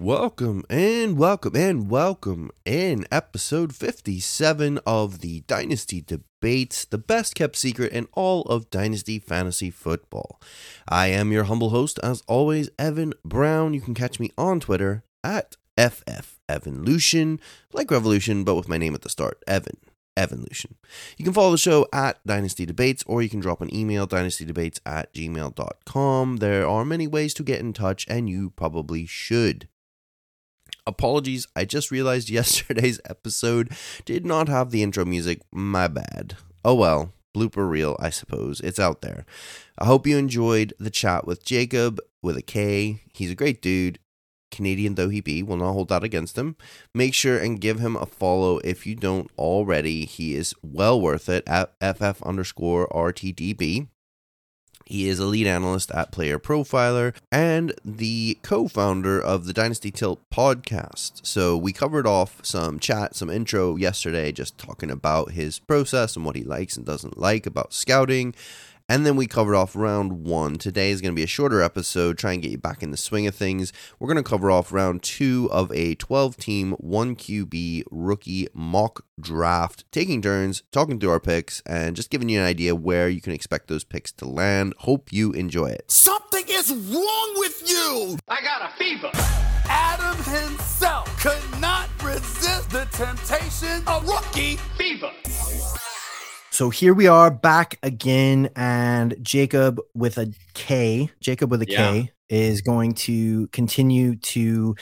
Welcome and welcome and welcome in episode 57 of the Dynasty Debates, the best kept secret in all of Dynasty Fantasy Football. I am your humble host, as always, Evan Brown. You can catch me on Twitter at FF Evolution, like Revolution, but with my name at the start, Evan. Evolution. You can follow the show at Dynasty Debates or you can drop an email, dynastydebates at gmail.com. There are many ways to get in touch, and you probably should. Apologies, I just realized yesterday's episode did not have the intro music. My bad. Oh well, blooper reel, I suppose. It's out there. I hope you enjoyed the chat with Jacob with a K. He's a great dude. Canadian though he be, will not hold that against him. Make sure and give him a follow if you don't already. He is well worth it at FF underscore RTDB. He is a lead analyst at Player Profiler and the co founder of the Dynasty Tilt podcast. So, we covered off some chat, some intro yesterday, just talking about his process and what he likes and doesn't like about scouting. And then we covered off round one. Today is going to be a shorter episode, try and get you back in the swing of things. We're going to cover off round two of a 12 team, 1 QB rookie mock draft, taking turns, talking through our picks, and just giving you an idea where you can expect those picks to land. Hope you enjoy it. Something is wrong with you! I got a fever. Adam himself could not resist the temptation of rookie Fever. So here we are back again, and Jacob with a K, Jacob with a K, Yeah. is going to continue to.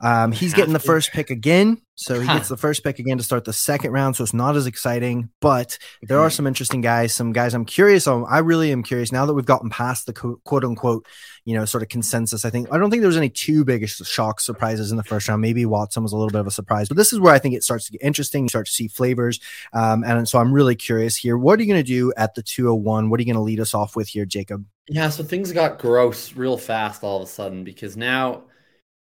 Um, he's getting the first pick again, so he gets the first pick again to start the second round. So it's not as exciting, but there are some interesting guys. Some guys I'm curious on. I really am curious now that we've gotten past the quote unquote, you know, sort of consensus. I think I don't think there was any too big of shock surprises in the first round. Maybe Watson was a little bit of a surprise, but this is where I think it starts to get interesting. You start to see flavors. Um, and so I'm really curious here. What are you going to do at the 201? What are you going to lead us off with here, Jacob? Yeah, so things got gross real fast all of a sudden because now,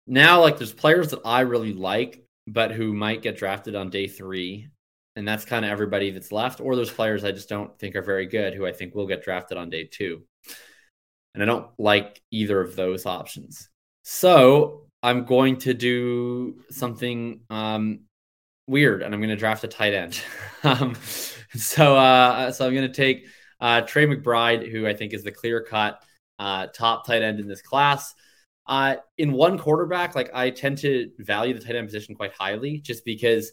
now like there's players that I really like, but who might get drafted on day three, and that's kind of everybody that's left. Or there's players I just don't think are very good who I think will get drafted on day two, and I don't like either of those options. So I'm going to do something um, weird, and I'm going to draft a tight end. um, so, uh, so I'm going to take uh, Trey McBride, who I think is the clear cut uh, top tight end in this class. Uh, in one quarterback, like I tend to value the tight end position quite highly, just because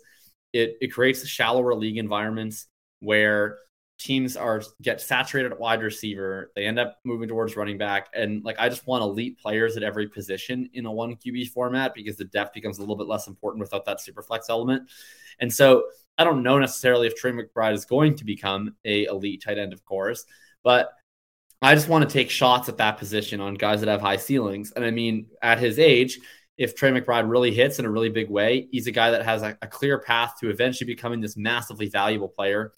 it it creates shallower league environments where teams are get saturated at wide receiver. They end up moving towards running back, and like I just want elite players at every position in a one QB format because the depth becomes a little bit less important without that super flex element. And so I don't know necessarily if Trey McBride is going to become a elite tight end, of course, but I just want to take shots at that position on guys that have high ceilings. And I mean, at his age, if Trey McBride really hits in a really big way, he's a guy that has a, a clear path to eventually becoming this massively valuable player.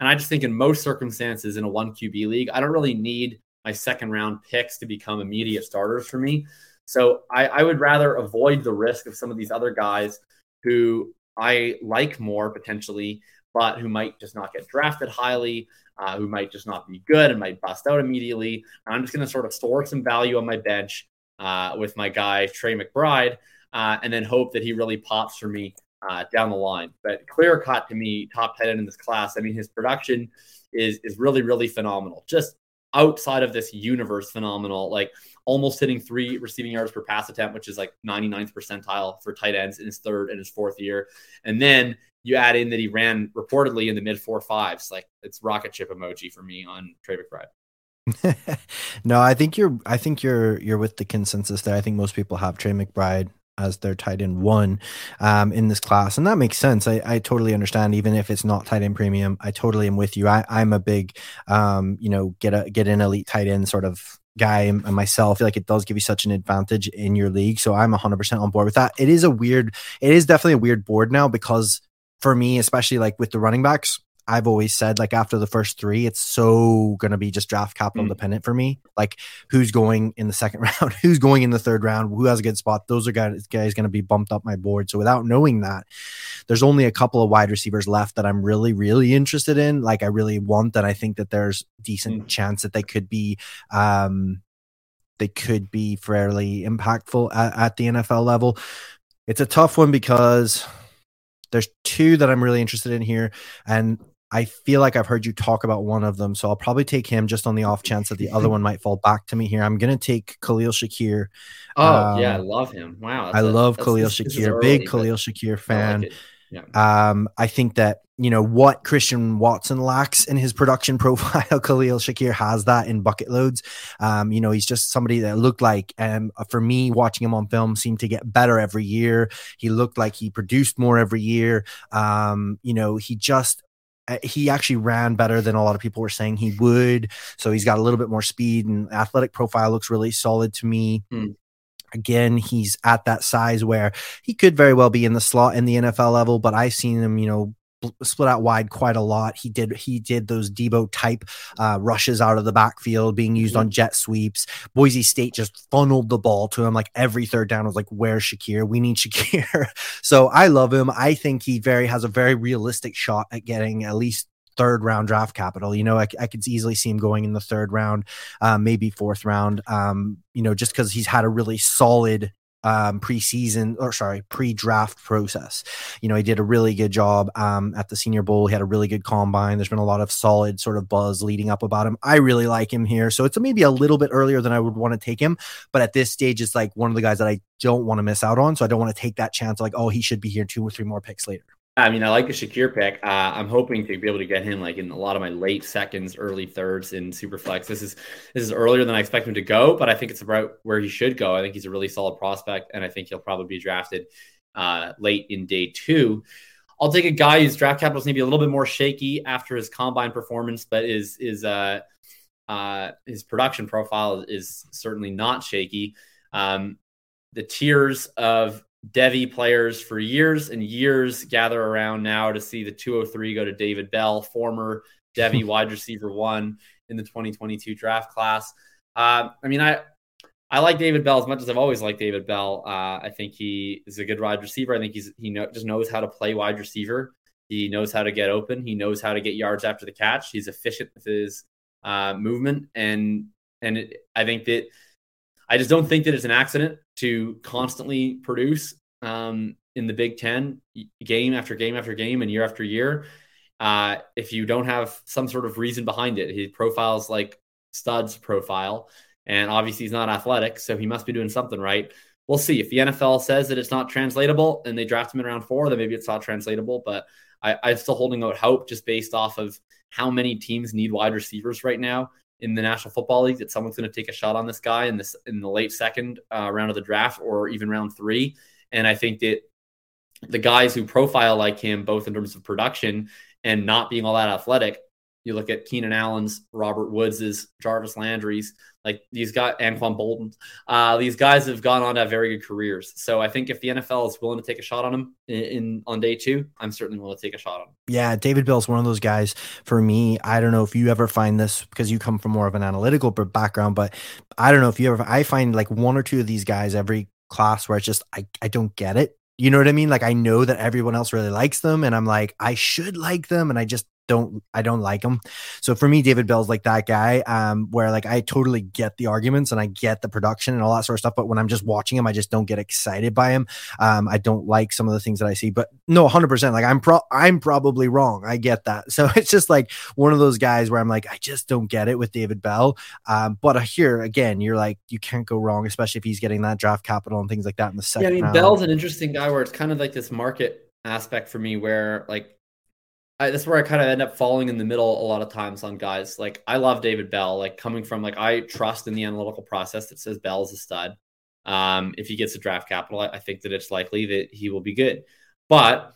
And I just think in most circumstances in a one QB league, I don't really need my second round picks to become immediate starters for me. So I, I would rather avoid the risk of some of these other guys who I like more potentially, but who might just not get drafted highly, uh, who might just not be good and might bust out immediately. I'm just going to sort of store some value on my bench uh, with my guy, Trey McBride, uh, and then hope that he really pops for me uh, down the line. But clear cut to me, top tight end in this class. I mean, his production is is really, really phenomenal. Just outside of this universe, phenomenal. Like almost hitting three receiving yards per pass attempt, which is like 99th percentile for tight ends in his third and his fourth year. And then you add in that he ran reportedly in the mid four fives. Like it's rocket ship emoji for me on Trey McBride. no, I think you're. I think you're. You're with the consensus there. I think most people have Trey McBride as their tight end one um, in this class, and that makes sense. I, I totally understand, even if it's not tight end premium. I totally am with you. I, I'm a big, um, you know, get a get an elite tight end sort of guy and, myself, I feel like it does give you such an advantage in your league. So I'm 100% on board with that. It is a weird, it is definitely a weird board now because for me, especially like with the running backs, I've always said like after the first three, it's so gonna be just draft capital mm. dependent for me. Like who's going in the second round, who's going in the third round, who has a good spot. Those are guys guys gonna be bumped up my board. So without knowing that, there's only a couple of wide receivers left that I'm really, really interested in. Like I really want that. I think that there's decent mm. chance that they could be um they could be fairly impactful at, at the NFL level. It's a tough one because there's two that I'm really interested in here, and I feel like I've heard you talk about one of them, so I'll probably take him just on the off chance that the other one might fall back to me here. I'm gonna take Khalil Shakir. Oh um, yeah, I love him. Wow, I a, love Khalil Shakir. Big Khalil Shakir fan. Like yeah. Um, I think that you know what Christian Watson lacks in his production profile. Khalil Shakir has that in bucket loads. Um, you know, he's just somebody that looked like, um, for me, watching him on film, seemed to get better every year. He looked like he produced more every year. Um, you know, he just uh, he actually ran better than a lot of people were saying he would. So he's got a little bit more speed and athletic profile looks really solid to me. Mm. Again, he's at that size where he could very well be in the slot in the NFL level, but I've seen him, you know, split out wide quite a lot. He did he did those Deebo type uh, rushes out of the backfield, being used on jet sweeps. Boise State just funneled the ball to him like every third down was like, "Where's Shakir? We need Shakir." so I love him. I think he very has a very realistic shot at getting at least third round draft capital. You know, I, I could easily see him going in the third round, uh, maybe fourth round. Um, you know, just because he's had a really solid um, preseason or sorry, pre-draft process. You know, he did a really good job um, at the Senior Bowl. He had a really good combine. There's been a lot of solid sort of buzz leading up about him. I really like him here. So it's maybe a little bit earlier than I would want to take him, but at this stage, it's like one of the guys that I don't want to miss out on. So I don't want to take that chance. Like, oh, he should be here two or three more picks later. I mean, I like the Shakir pick. Uh, I'm hoping to be able to get him like in a lot of my late seconds, early thirds in Superflex. This is this is earlier than I expect him to go, but I think it's about where he should go. I think he's a really solid prospect, and I think he'll probably be drafted uh, late in day two. I'll take a guy whose draft capital is maybe a little bit more shaky after his combine performance, but is is uh, uh, his production profile is certainly not shaky. Um, the tiers of Devy players for years and years gather around now to see the 203 go to David Bell, former Devy wide receiver one in the 2022 draft class. Uh, I mean, I I like David Bell as much as I've always liked David Bell. Uh, I think he is a good wide receiver. I think he's he know, just knows how to play wide receiver. He knows how to get open. He knows how to get yards after the catch. He's efficient with his uh, movement, and and it, I think that I just don't think that it's an accident to constantly produce um, in the Big Ten, game after game after game, and year after year. Uh, if you don't have some sort of reason behind it, he profiles like studs profile, and obviously he's not athletic, so he must be doing something right. We'll see if the NFL says that it's not translatable and they draft him in round four, then maybe it's not translatable. But I, I'm still holding out hope just based off of how many teams need wide receivers right now in the National Football League that someone's going to take a shot on this guy in this in the late second uh, round of the draft or even round three. And I think that the guys who profile like him, both in terms of production and not being all that athletic, you look at Keenan Allen's, Robert Woods's, Jarvis Landry's, like these guys, Anquan Boldin, uh, these guys have gone on to have very good careers. So I think if the NFL is willing to take a shot on him in, in on day two, I'm certainly willing to take a shot on him. Yeah, David Bell's one of those guys for me. I don't know if you ever find this because you come from more of an analytical background, but I don't know if you ever. I find like one or two of these guys every class where it's just I I don't get it. You know what I mean? Like I know that everyone else really likes them, and I'm like I should like them, and I just don't I don't like him. So for me, David Bell's like that guy, um, where like I totally get the arguments and I get the production and all that sort of stuff. But when I'm just watching him, I just don't get excited by him. Um, I don't like some of the things that I see. But no, hundred percent. Like I'm pro I'm probably wrong. I get that. So it's just like one of those guys where I'm like, I just don't get it with David Bell. Um, but here again, you're like, you can't go wrong, especially if he's getting that draft capital and things like that in the second. Yeah, I mean, round. Bell's an interesting guy where it's kind of like this market aspect for me where like I, that's where I kind of end up falling in the middle a lot of times on guys. Like I love David Bell, like coming from like I trust in the analytical process that says Bell's a stud. Um, if he gets a draft capital, I, I think that it's likely that he will be good. But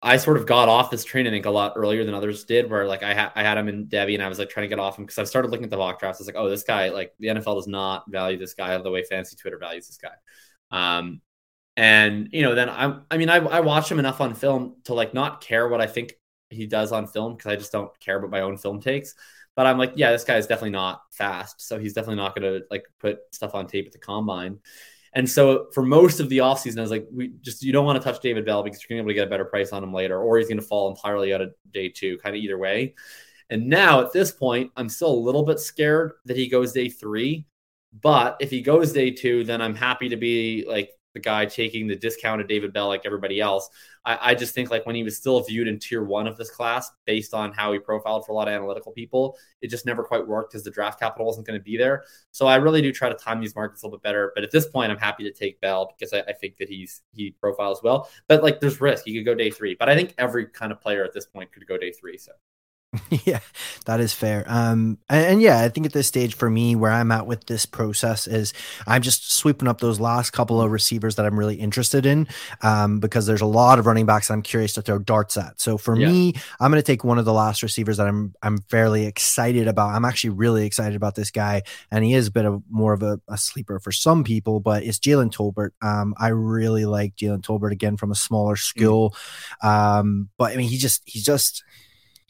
I sort of got off this train, I think, a lot earlier than others did. Where like I had I had him in Devy, and I was like trying to get off him because I started looking at the mock drafts. I was like, oh, this guy, like the NFL does not value this guy the way fancy Twitter values this guy. Um, and you know, then I, I mean, I, I watch him enough on film to like not care what I think he does on film because I just don't care about my own film takes. But I'm like, yeah, this guy is definitely not fast, so he's definitely not going to like put stuff on tape at the combine. And so for most of the offseason, I was like, we just you don't want to touch David Bell because you're gonna be able to get a better price on him later, or he's gonna fall entirely out of day two, kind of either way. And now at this point, I'm still a little bit scared that he goes day three. But if he goes day two, then I'm happy to be like the guy taking the discounted David Bell like everybody else. I, I, just think like when he was still viewed in tier one of this class based on how he profiled for a lot of analytical people, it just never quite worked because the draft capital wasn't going to be there. So I really do try to time these markets a little bit better. But at this point, I'm happy to take Bell because I, I think that he's he profiles well. But like there's risk. He could go day three. But I think every kind of player at this point could go day three. So yeah, that is fair. Um, and, and, yeah, I think at this stage for me, where I'm at with this process is I'm just sweeping up those last couple of receivers that I'm really interested in, um, because there's a lot of running backs I'm curious to throw darts at. So for yeah. me, I'm going to take one of the last receivers that I'm I'm fairly excited about. I'm actually really excited about this guy, and he is a bit of more of a, a sleeper for some people, but it's Jalen Tolbert. Um, I really like Jalen Tolbert again from a smaller school, mm. um, but I mean he just he's just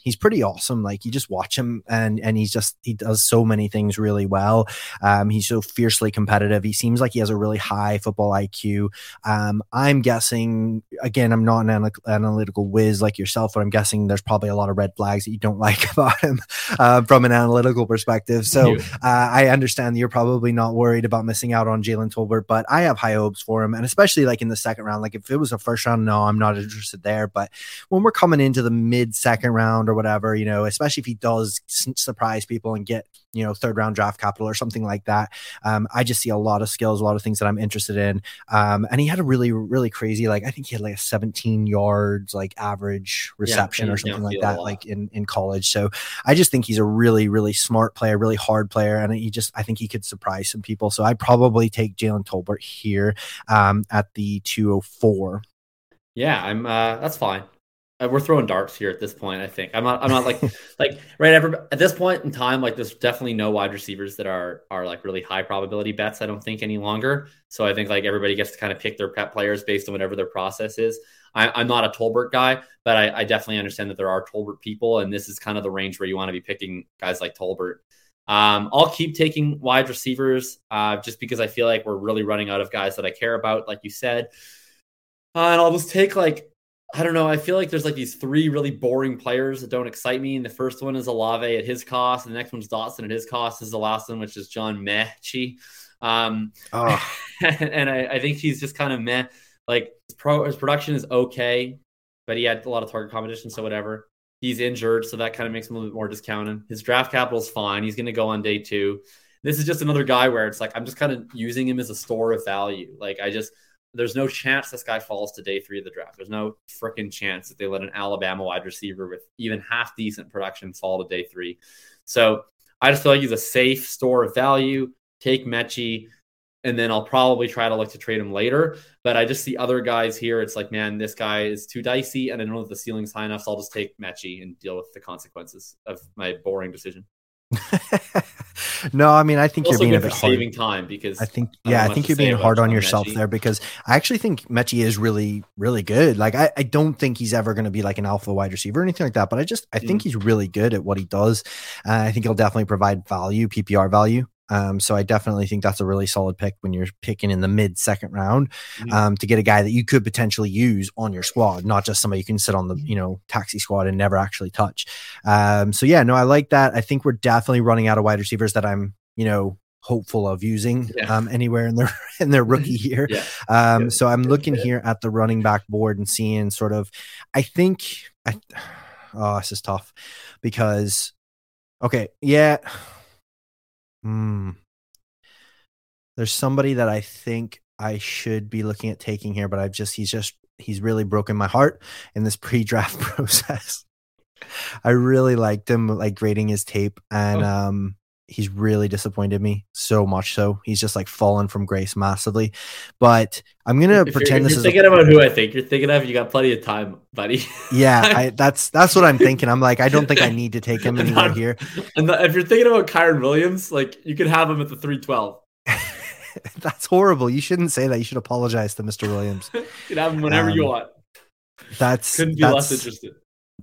he's pretty awesome. Like you just watch him and and he's just he does so many things really well. Um, he's so fiercely competitive. He seems like he has a really high football IQ. Um, I'm guessing again, I'm not an anal- analytical whiz like yourself, but I'm guessing there's probably a lot of red flags that you don't like about him uh, from an analytical perspective. So uh, I understand that you're probably not worried about missing out on Jalen Tolbert, but I have high hopes for him, and especially like in the second round. Like if it was a first round, no, I'm not interested there. But when we're coming into the mid second round or whatever, you know, especially if he does surprise people and get, you know, third round draft capital or something like that. Um, I just see a lot of skills, a lot of things that I'm interested in. Um, and he had a really, really crazy, like, I think he had like a 17 yards, like average reception yeah, or something like that, like in, in college. So I just think he's a really, really smart player, really hard player. And he just, I think he could surprise some people. So I'd probably take Jalen Tolbert here um, at the 204. Yeah, I'm. Uh, that's fine. Uh, we're throwing darts here at this point. I think I'm not. I'm not like like right at this point in time. Like there's definitely no wide receivers that are are like really high probability bets. I don't think any longer. So I think like everybody gets to kind of pick their pet players based on whatever their process is. I, am not a Tolbert guy, but I, I, definitely understand that there are Tolbert people, and this is kind of the range where you want to be picking guys like Tolbert. Um, I'll keep taking wide receivers uh, just because I feel like we're really running out of guys that I care about, like you said. Uh, and I'll just take like I don't know. I feel like there's like these three really boring players that don't excite me. And the first one is Olave at his cost. And the next one's Dotson at his cost. This is the last one, which is John Metchie. Um, oh. and I, I, think he's just kind of meh. Like his, pro, his production is okay, but he had a lot of target competition, so whatever. He's injured, so that kind of makes him a little bit more discounted. His draft capital is fine. He's going to go on day two. This is just another guy where it's like I'm just kind of using him as a store of value. Like I just there's no chance this guy falls to day three of the draft. There's no freaking chance that they let an Alabama wide receiver with even half decent production fall to day three. So I just feel like he's a safe store of value. Take Metchie, and then I'll probably try to look to trade him later. But I just see other guys here. It's like, man, this guy is too dicey, and I don't know if the ceiling's high enough. So I'll just take Metchie and deal with the consequences of my boring decision. no, I mean I think you're being a bit saving hard. time because I think yeah, I, I think you're being hard on yourself Metchie. there because I actually think Metchie is really really good. Like I, I don't think he's ever going to be like an alpha wide receiver or anything like that, but I just I mm. think he's really good at what he does. Uh, I think he'll definitely provide value, PPR value. Um, so I definitely think that's a really solid pick when you're picking in the mid second round mm-hmm. um, to get a guy that you could potentially use on your squad, not just somebody you can sit on the you know taxi squad and never actually touch. Um, so yeah, no, I like that. I think we're definitely running out of wide receivers that I'm you know hopeful of using yeah. um, anywhere in their in their rookie year. yeah. Um, yeah. So I'm looking here at the running back board and seeing sort of. I think I. Oh, this is tough because. Okay, yeah. Hmm. There's somebody that I think I should be looking at taking here, but I've just he's just he's really broken my heart in this pre-draft process. I really liked him, like grading his tape, and oh. um, he's really disappointed me so much. So he's just like fallen from grace massively. But I'm gonna If pretend you're, this is you're a- thinking about who I think you're thinking of, you got plenty of time, buddy. yeah. I, that's that's what I'm thinking. I'm like, I don't think I need to take him anywhere Not- here. and the- if you're thinking about Kyren Williams, like you could have him at the 312. that's horrible. You shouldn't say that. You should apologize to Mr. Williams. You could have him whenever you Um, want. That's Couldn't be that's, less interested.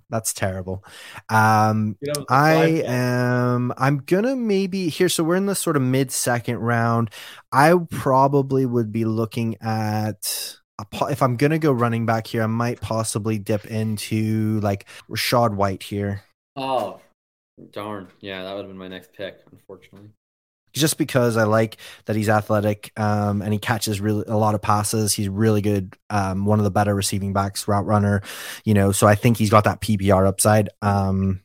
That's terrible. Um, You know, I am. I'm gonna maybe here. So we're in the sort of mid second round. I probably would be looking at. a If I'm gonna go running back here, I might possibly dip into like Rachaad White here, Oh, darn. Yeah, that would have been my next pick, unfortunately. Just because I like that he's athletic um, and he catches really a lot of passes. He's really good. Um, one of the better receiving backs, route runner. You know, so I think he's got that PPR upside. Um,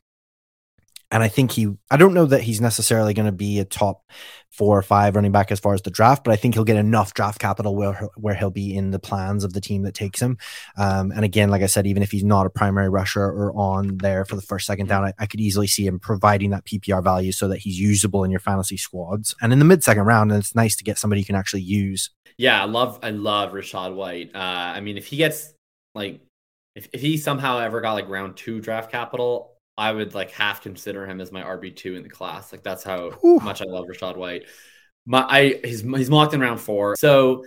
and I think he, I don't know that he's necessarily going to be a top four or five running back as far as the draft, but I think he'll get enough draft capital where where he'll be in the plans of the team that takes him. Um, and again, like I said, even if he's not a primary rusher or on there for the first second down, I, I could easily see him providing that PPR value so that he's usable in your fantasy squads. And in the mid second round, and it's nice to get somebody you can actually use. Yeah, I love I love Rachaad White. Uh, I mean, if he gets like if, if he somehow ever got like round two draft capital, I would like half consider him as my RB two in the class. Like that's how much I love Rachaad White. My I he's he's mocked in round four, so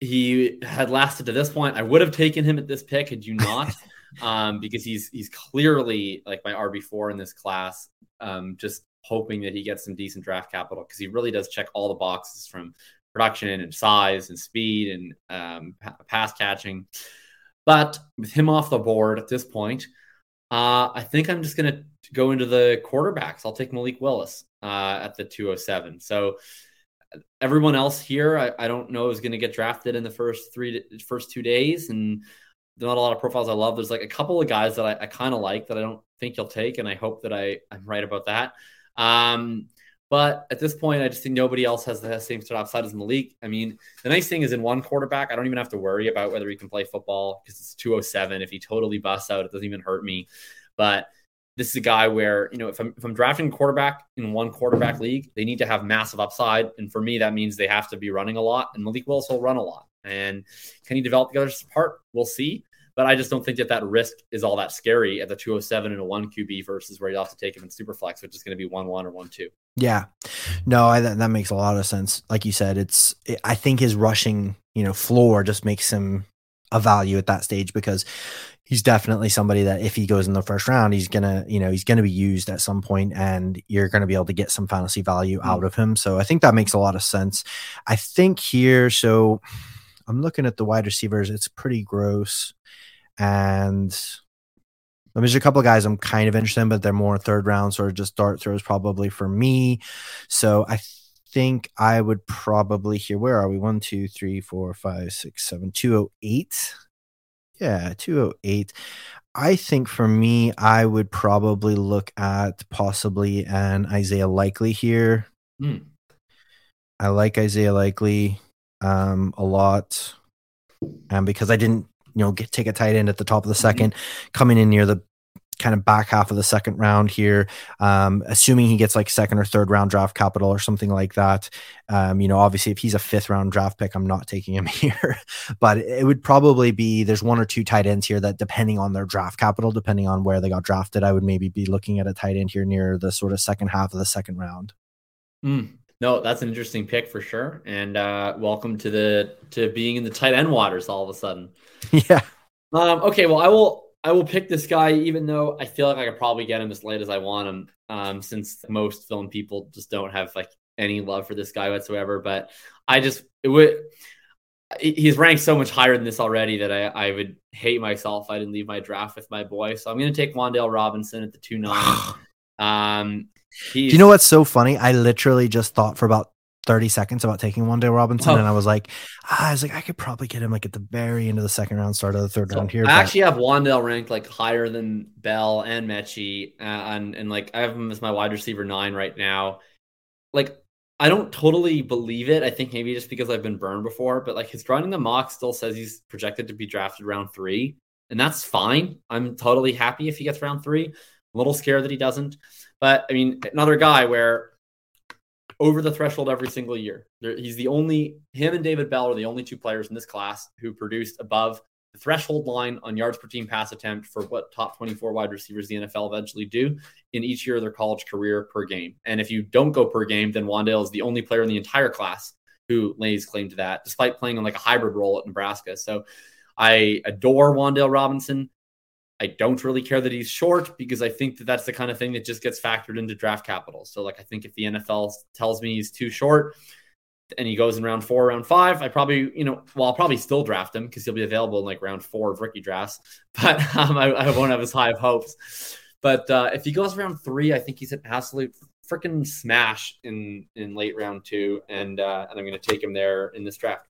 he had lasted to this point. I would have taken him at this pick had you not, um, because he's he's clearly like my RB four in this class. Um, just hoping that he gets some decent draft capital because he really does check all the boxes from production and size and speed and um, pass catching. But with him off the board at this point, uh, I think I'm just going to go into the quarterbacks. I'll take Malik Willis uh, at the 207. So everyone else here, I, I don't know is going to get drafted in the first three, first two days, and not a lot of profiles I love. There's like a couple of guys that I, I kind of like that I don't think you'll take, and I hope that I I'm right about that. Um, but at this point, I just think nobody else has the same sort of upside as Malik. I mean, the nice thing is in one quarterback, I don't even have to worry about whether he can play football because it's 207. If he totally busts out, it doesn't even hurt me. But this is a guy where, you know, if I'm if I'm drafting quarterback in one quarterback league, they need to have massive upside. And for me, that means they have to be running a lot. And Malik Willis will run a lot. And can he develop the other apart? We'll see. But I just don't think that that risk is all that scary at the 207 and a one QB versus where you have to take him in super flex, which is going to be one one or one two. Yeah, no, I, that, that makes a lot of sense. Like you said, it's it, I think his rushing, you know, floor just makes him a value at that stage because he's definitely somebody that if he goes in the first round, he's gonna, you know, he's gonna be used at some point, and you're gonna be able to get some fantasy value hmm. out of him. So I think that makes a lot of sense. I think here, so I'm looking at the wide receivers. It's pretty gross, and I mean, there's a couple of guys I'm kind of interested in, but they're more third round, sort of just dart throws probably for me. So I think I would probably here. Where are we? One, two, three, four, five, six, seven, two oh eight. Yeah, two oh eight. I think for me, I would probably look at possibly an Isaiah Likely here. Hmm. I like Isaiah Likely um, a lot, and because I didn't, you know, get take a tight end at the top of the 2nd coming in near the kind of back half of the second round here, um, assuming he gets like second or third round draft capital or something like that. Um, you know, obviously, if he's a fifth round draft pick, I'm not taking him here, but it would probably be there's one or two tight ends here that, depending on their draft capital, depending on where they got drafted, I would maybe be looking at a tight end here near the sort of second half of the second round. Mm. No, that's an interesting pick for sure. And uh, welcome to the to being in the tight end waters all of a sudden. yeah. Um, okay, well, I will I will pick this guy, even though I feel like I could probably get him as late as I want him. Um, since most film people just don't have like any love for this guy whatsoever. But I just it would he's ranked so much higher than this already that I, I would hate myself if I didn't leave my draft with my boy. So I'm gonna take Wan'Dale Robinson at the two nine. Um Do you know what's so funny? I literally just thought for about 30 seconds about taking Wan'Dale Robinson, Oh. and I was like, ah, I was like, I could probably get him like at the very end of the second round, start of the third So round here. I but- actually have Wan'Dale ranked like higher than Bell and Metchie, uh, and and like I have him as my wide receiver nine right now. Like I don't totally believe it. I think maybe just because I've been burned before, but like his running the mock still says he's projected to be drafted round three, and that's fine. I'm totally happy if he gets round three. I'm a little scared that he doesn't, but I mean another guy where over the threshold every single year. He's the only, him and David Bell are the only two players in this class who produced above the threshold line on yards per team pass attempt for what top 24 wide receivers the NFL eventually do in each year of their college career per game. And if you don't go per game, then Wan'Dale is the only player in the entire class who lays claim to that, despite playing on like a hybrid role at Nebraska. So I adore Wan'Dale Robinson. I don't really care that he's short because I think that that's the kind of thing that just gets factored into draft capital. So, like, I think if the NFL tells me he's too short and he goes in round four, round five, I probably, you know, well, I'll probably still draft him because he'll be available in like round four of rookie drafts, but um, I, I, won't have as high of hopes. But uh, if he goes round three, I think he's an absolute freaking smash in in late round two, and uh, and I'm going to take him there in this draft.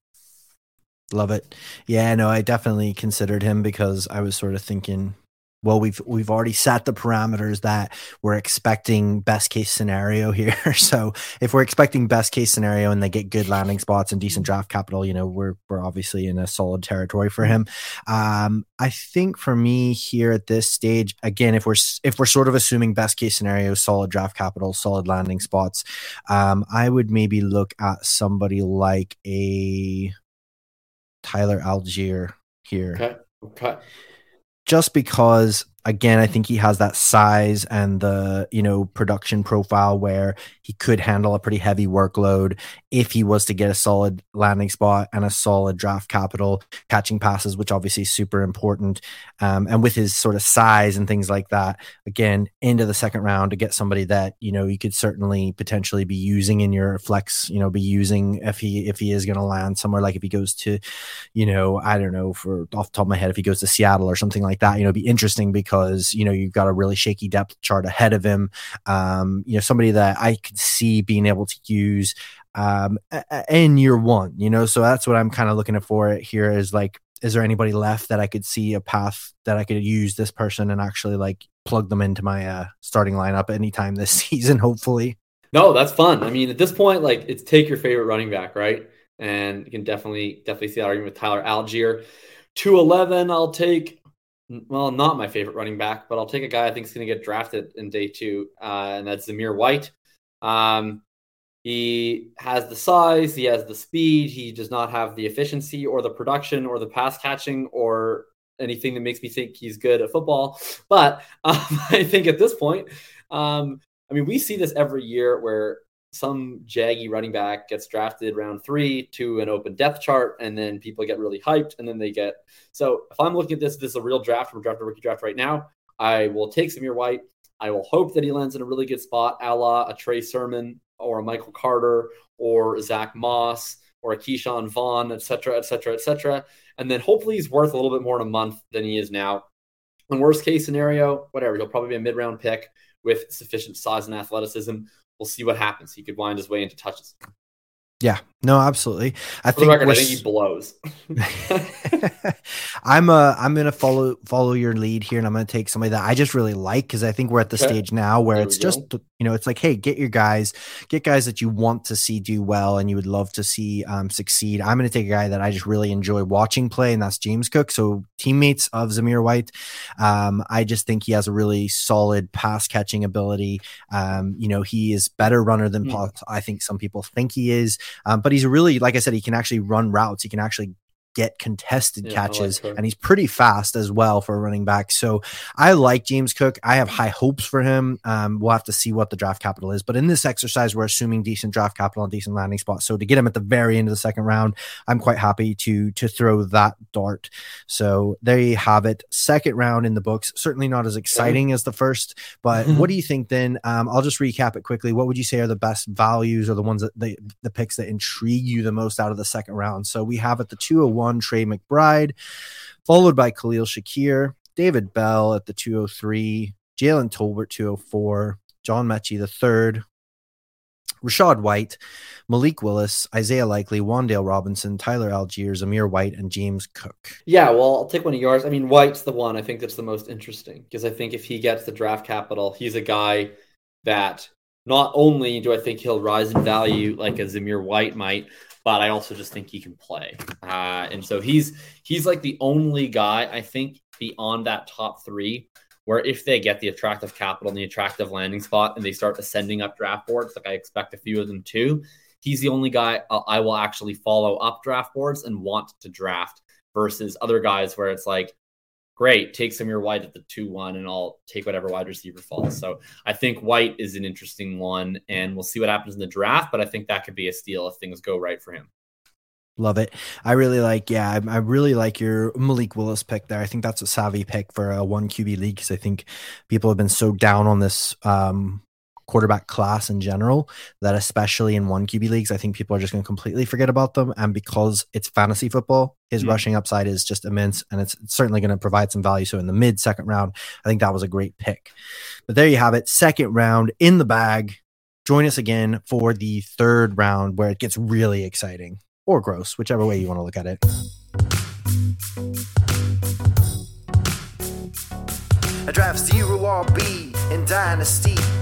Love it. Yeah, no, I definitely considered him because I was sort of thinking well we've we've already set the parameters that we're expecting best case scenario here so if we're expecting best case scenario and they get good landing spots and decent draft capital you know we're we're obviously in a solid territory for him um i think for me here at this stage again if we're if we're sort of assuming best case scenario solid draft capital solid landing spots um i would maybe look at somebody like a tyler Allgeier here. Okay okay. Just because again, I think he has that size and the, you know, production profile where he could handle a pretty heavy workload if he was to get a solid landing spot and a solid draft capital, catching passes, which obviously is super important. Um, and with his sort of size and things like that, again, into the second round to get somebody that, you know, you could certainly potentially be using in your flex, you know, be using if he if he is going to land somewhere like if he goes to, you know, I don't know, for off the top of my head, if he goes to Seattle or something like that, you know, be interesting because because you know you've got a really shaky depth chart ahead of him. Um, you know, somebody that I could see being able to use um, in year one. You know, so that's what I'm kind of looking for here is like, is there anybody left that I could see a path that I could use this person and actually like plug them into my uh, starting lineup anytime this season, hopefully. No, that's fun. I mean, at this point, like it's take your favorite running back, right? And you can definitely definitely see that argument with Tyler Allgeier. 211, I'll take well, not my favorite running back, but I'll take a guy I think is going to get drafted in day two, uh, and that's Zamir White. Um, he has the size, he has the speed, he does not have the efficiency or the production or the pass catching or anything that makes me think he's good at football. But um, I think at this point, um, I mean, we see this every year where some jaggy running back gets drafted round three to an open depth chart, and then people get really hyped, and then they get. So if I'm looking at this, this is a real draft. We're drafting a rookie draft right now. I will take Zamir White. I will hope that he lands in a really good spot, a la a Trey Sermon or a Michael Carter or Zach Moss or a Ke'Shawn Vaughn, et cetera, et cetera, et cetera. And then hopefully he's worth a little bit more in a month than he is now. In worst case scenario, whatever, he'll probably be a mid round pick with sufficient size and athleticism we'll see what happens. He could wind his way into touches. Yeah, no, absolutely. I For think record, I think he blows. I'm uh I'm gonna follow follow your lead here, and I'm gonna take somebody that I just really like because I think we're at the okay. stage now where there it's just go. you know it's like hey get your guys get guys that you want to see do well and you would love to see um, succeed. I'm gonna take a guy that I just really enjoy watching play, and that's James Cook. So teammates of Zamir White, um, I just think he has a really solid pass catching ability. Um, you know he is better runner than mm. I think some people think he is. Um, but he's really, like I said, he can actually run routes. He can actually get contested yeah, catches like and he's pretty fast as well for a running back. So I like James Cook. I have high hopes for him. Um, we'll have to see what the draft capital is, but in this exercise, we're assuming decent draft capital and decent landing spot. So to get him at the very end of the second round, I'm quite happy to to throw that dart. So there you have it. Second round in the books. Certainly not as exciting as the first, but what do you think then? Um, I'll just recap it quickly. What would you say are the best values or the ones that the, the picks that intrigue you the most out of the second round? So we have at the 201 1, Trey McBride, followed by Khalil Shakir, David Bell at the 203, Jalen Tolbert 204, John Metchie the third, Rachaad White, Malik Willis, Isaiah Likely, Wan'Dale Robinson, Tyler Allgeiers, Zamir White, and James Cook. Yeah, well, I'll take one of yours. I mean, White's the one I think that's the most interesting because I think if he gets the draft capital, he's a guy that not only do I think he'll rise in value like a Zamir White might, but I also just think he can play. Uh, and so he's he's like the only guy I think beyond that top three where if they get the attractive capital and the attractive landing spot and they start ascending up draft boards, like I expect a few of them too, he's the only guy I will actually follow up draft boards and want to draft versus other guys where it's like, great, take Zamir White at the 2 1 and I'll take whatever wide receiver falls. So I think White is an interesting one and we'll see what happens in the draft, but I think that could be a steal if things go right for him. Love it. I really like, yeah, I, I, really like your Malik Willis pick there. I think that's a savvy pick for a one QB league because I think people have been so down on this um, quarterback class in general that especially in one QB leagues, I think people are just going to completely forget about them. And because it's fantasy football, his mm rushing upside is just immense and it's certainly going to provide some value. So in the mid second round, I think that was a great pick. But there you have it. Second round in the bag. Join us again for the third round where it gets really exciting or gross, whichever way you want to look at it. I draft zero RB in Dynasty.